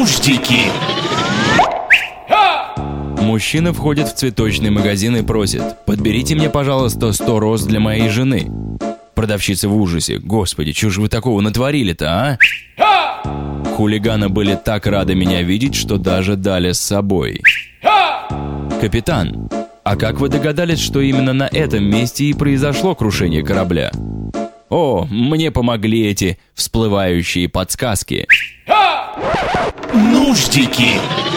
Нуждики. Мужчина входит в цветочный магазин и просит «Подберите мне, пожалуйста, 100 роз для моей жены». Продавщица в ужасе. «Господи, чего же вы такого натворили-то, а?» Хулиганы были так рады меня видеть, что даже дали с собой. «Капитан, а как вы догадались, что именно на этом месте и произошло крушение корабля?» «О, мне помогли эти всплывающие подсказки». Нуждики.